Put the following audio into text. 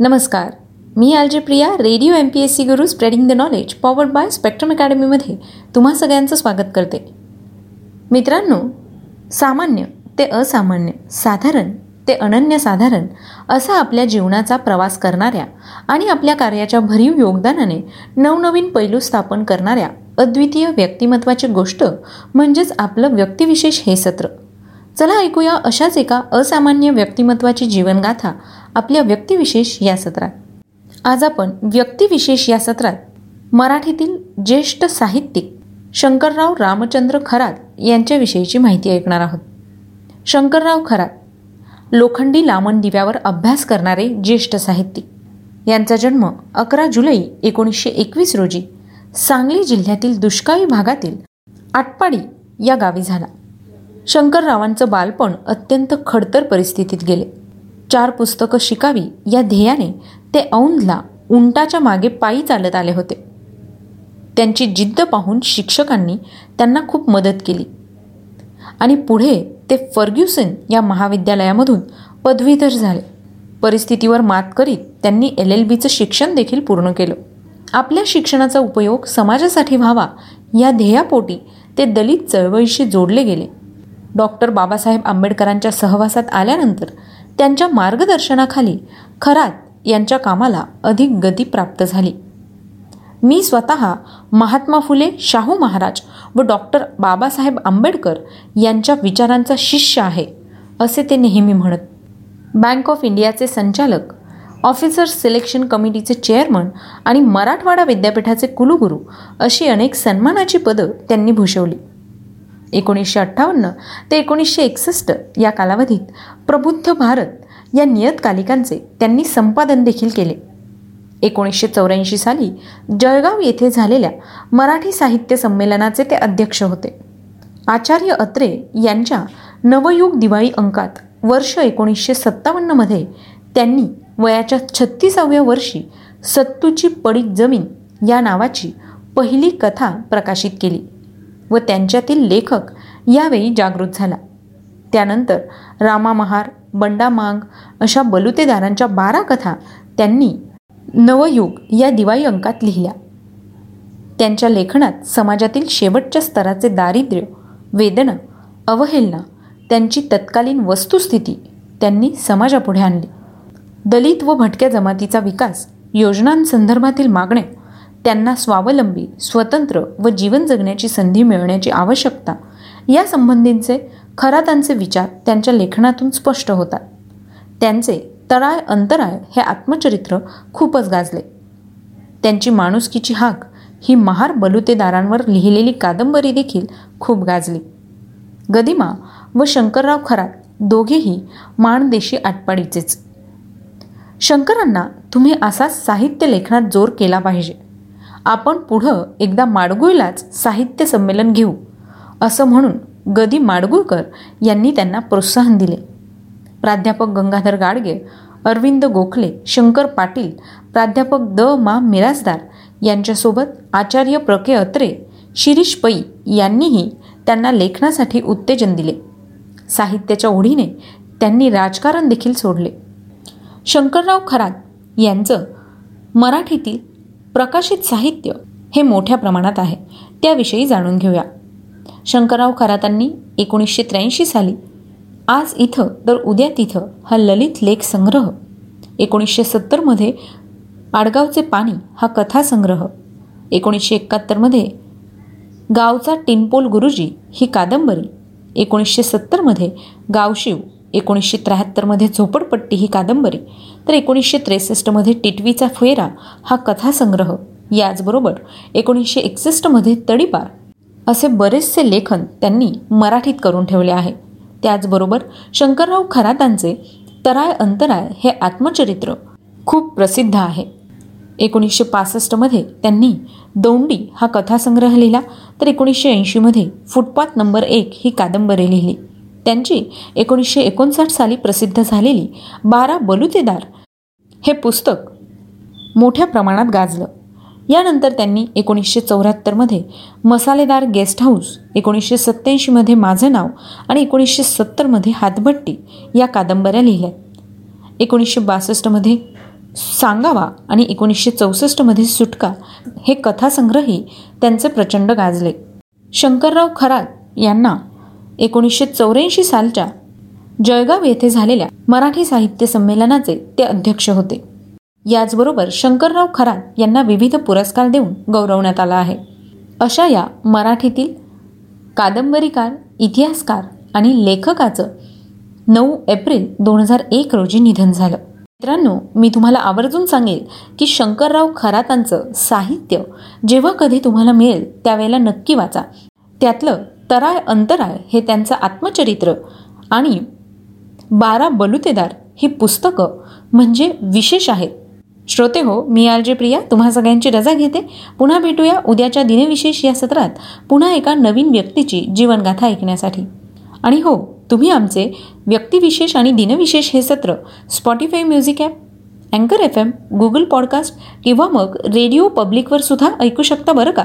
नमस्कार. मी RJ Priya radio M P S C Guru spreading the knowledge powered by spectrum अकॅडमीमध्ये तुम्हा सगळ्यांचं स्वागत करते. मित्रांनो सामान्य ते असामान्य साधारण ते अनन्यसाधारण असा आपल्या जीवनाचा प्रवास करणाऱ्या आणि आपल्या कार्याच्या भरीव योगदानाने नवनवीन पैलू स्थापन करणाऱ्या अद्वितीय व्यक्तिमत्वाची गोष्ट म्हणजेच आपलं व्यक्तिविशेष हे सत्र. चला ऐकूया अशाच एका असामान्य व्यक्तिमत्वाची जीवनगाथा आपल्या व्यक्तिविशेष या सत्रात. आज आपण व्यक्तिविशेष या सत्रात मराठीतील ज्येष्ठ साहित्यिक शंकरराव रामचंद्र खरात यांच्याविषयीची माहिती ऐकणार आहोत. शंकरराव खरात लोखंडी लामण दिव्यावर अभ्यास करणारे ज्येष्ठ साहित्यिक. यांचा जन्म अकरा जुलै एकोणीसशे एकवीस रोजी सांगली जिल्ह्यातील दुष्काळी भागातील आटपाडी या गावी झाला. शंकररावांचं बालपण अत्यंत खडतर परिस्थितीत गेले. चार पुस्तकं शिकावी या ध्येयाने ते औंधला उंटाच्या मागे पायी चालत आले होते. त्यांची जिद्द पाहून शिक्षकांनी त्यांना खूप मदत केली. आणि पुढे ते फर्ग्युसन या महाविद्यालयामधून पदवीधर झाले. परिस्थितीवर मात करीत त्यांनी एल एल बीचं शिक्षण देखील पूर्ण केलं. आपल्या शिक्षणाचा उपयोग समाजासाठी व्हावा या ध्येयापोटी ते दलित चळवळीशी जोडले गेले. डॉक्टर बाबासाहेब आंबेडकरांच्या सहवासात आल्यानंतर त्यांच्या मार्गदर्शनाखाली खरात यांच्या कामाला अधिक गती प्राप्त झाली. मी स्वतः महात्मा फुले शाहू महाराज व डॉक्टर बाबासाहेब आंबेडकर यांच्या विचारांचा शिष्य आहे असे ते नेहमी म्हणत. बँक ऑफ इंडियाचे संचालक ऑफिसर्स सिलेक्शन कमिटीचे चेअरमन आणि मराठवाडा विद्यापीठाचे कुलगुरू अशी अनेक सन्मानाची पदं त्यांनी भूषवली. एकोणीसशे अठ्ठावन्न ते एकोणीसशे एकसष्ट या कालावधीत प्रबुद्ध भारत या नियतकालिकांचे त्यांनी संपादन देखील केले. एकोणीसशे चौऱ्याऐंशी साली जळगाव येथे झालेल्या मराठी साहित्य संमेलनाचे ते अध्यक्ष होते. आचार्य अत्रे यांच्या नवयुग दिवाळी अंकात वर्ष एकोणीसशे सत्तावन्नमध्ये त्यांनी वयाच्या छत्तीसाव्या वर्षी सत्तूची पडीक जमीन या नावाची पहिली कथा प्रकाशित केली. व त्यांच्यातील लेखक यावेळी जागृत झाला. त्यानंतर रामा महार बंडा मांग अशा बलुतेदारांच्या बारा कथा त्यांनी नवयुग या दिवाळी अंकात लिहिल्या. त्यांच्या लेखनात समाजातील शेवटच्या स्तराचे दारिद्र्य वेदना अवहेलना त्यांची तत्कालीन वस्तुस्थिती त्यांनी समाजापुढे आणली. दलित व भटक्या जमातीचा विकास योजनांसंदर्भातील मागण्या त्यांना स्वावलंबी स्वतंत्र व जीवन जगण्याची संधी मिळण्याची आवश्यकता या संबंधींचे खरातांचे विचार त्यांच्या लेखनातून स्पष्ट होतात. त्यांचे तळाय अंतराय हे आत्मचरित्र खूपच गाजले. त्यांची माणुसकीची हाक ही महार बलुतेदारांवर लिहिलेली कादंबरी देखील खूप गाजली. गदिमा व शंकरराव खरात दोघेही माणदेशी आटपाडीचेच. शंकरांना तुम्ही असाच साहित्य लेखनात जोर केला पाहिजे. आपण पुढं एकदा माडगुळलाच साहित्य संमेलन घेऊ असं म्हणून गदी माडगुळकर यांनी त्यांना प्रोत्साहन दिले. प्राध्यापक गंगाधर गाडगे अरविंद गोखले शंकर पाटील प्राध्यापक द. मा. मिराजदार यांच्यासोबत आचार्य प्रके अत्रे शिरीष पै यांनीही त्यांना लेखनासाठी उत्तेजन दिले. साहित्याच्या ओढीने त्यांनी राजकारण देखील सोडले. शंकरराव खरात यांचं मराठीतील प्रकाशित साहित्य हे मोठ्या प्रमाणात आहे. त्याविषयी जाणून घेऊया. शंकरराव खरातांनी एकोणीसशे त्र्याऐंशी साली आज इथं तर उद्या तिथं हा ललित लेख संग्रह एकोणीसशे सत्तरमध्ये आडगावचे पाणी हा कथासंग्रह एकोणीसशे एकाहत्तरमध्ये गावचा टिनपोल गुरुजी ही कादंबरी एकोणीसशे सत्तरमध्ये गावशिव एकोणीसशे त्र्याहत्तरमध्ये झोपडपट्टी ही कादंबरी तर एकोणीसशे त्रेसष्टमध्ये टिटवीचा फेरा हा कथासंग्रह याचबरोबर एकोणीसशे एकसष्टमध्ये तडीपार असे बरेचसे लेखन त्यांनी मराठीत करून ठेवले आहे. त्याचबरोबर शंकरराव खरातांचे तराय अंतराय हे आत्मचरित्र खूप प्रसिद्ध आहे. एकोणीसशे पासष्टमध्ये त्यांनी दोंडी हा कथासंग्रह लिहिला तर एकोणीसशे ऐंशीमध्ये फुटपाथ नंबर एक ही कादंबरी लिहिली. त्यांची एकोणीसशे एकोणसाठ साली प्रसिद्ध झालेली बारा बलुतेदार हे पुस्तक मोठ्या प्रमाणात गाजलं. यानंतर त्यांनी एकोणीसशे चौऱ्याहत्तरमध्ये मसालेदार गेस्ट हाऊस एकोणीसशे सत्त्याऐंशीमध्ये माझं नाव आणि एकोणीसशे सत्तरमध्ये हातभट्टी या कादंबऱ्या लिहिल्या. एकोणीसशे बासष्टमध्ये सांगावा आणि एकोणीसशे चौसष्टमध्ये सुटका हे कथासंग्रही त्यांचे प्रचंड गाजले. शंकरराव खरात यांना एकोणीसशे चौऱ्याऐंशी सालच्या जळगाव येथे झालेल्या मराठी साहित्य संमेलनाचे ते अध्यक्ष होते. याचबरोबर शंकरराव खरात यांना विविध पुरस्कार देऊन गौरवण्यात आला आहे. अशा या मराठीतील कादंबरीकार इतिहासकार आणि लेखकाचं नऊ एप्रिल दोन हजार एक रोजी निधन झालं. मित्रांनो मी तुम्हाला आवर्जून सांगेल की शंकरराव खरातांचं साहित्य जेव्हा कधी तुम्हाला मिळेल त्यावेळेला नक्की वाचा. त्यातलं तराय अंतराय हे त्यांचं आत्मचरित्र आणि बारा बलुतेदार ही पुस्तकं म्हणजे विशेष आहेत. श्रोते हो मी आर जे प्रिया तुम्हा सगळ्यांची रजा घेते. पुन्हा भेटूया उद्याच्या दिनविशेष या सत्रात पुन्हा एका नवीन व्यक्तीची जीवनगाथा ऐकण्यासाठी. आणि हो तुम्ही आमचे व्यक्तिविशेष आणि दिनविशेष हे सत्र स्पॉटीफाय म्युझिक ॲप अँकर एफ एम गुगल पॉडकास्ट किंवा मग रेडिओ पब्लिकवर सुद्धा ऐकू शकता बरं का?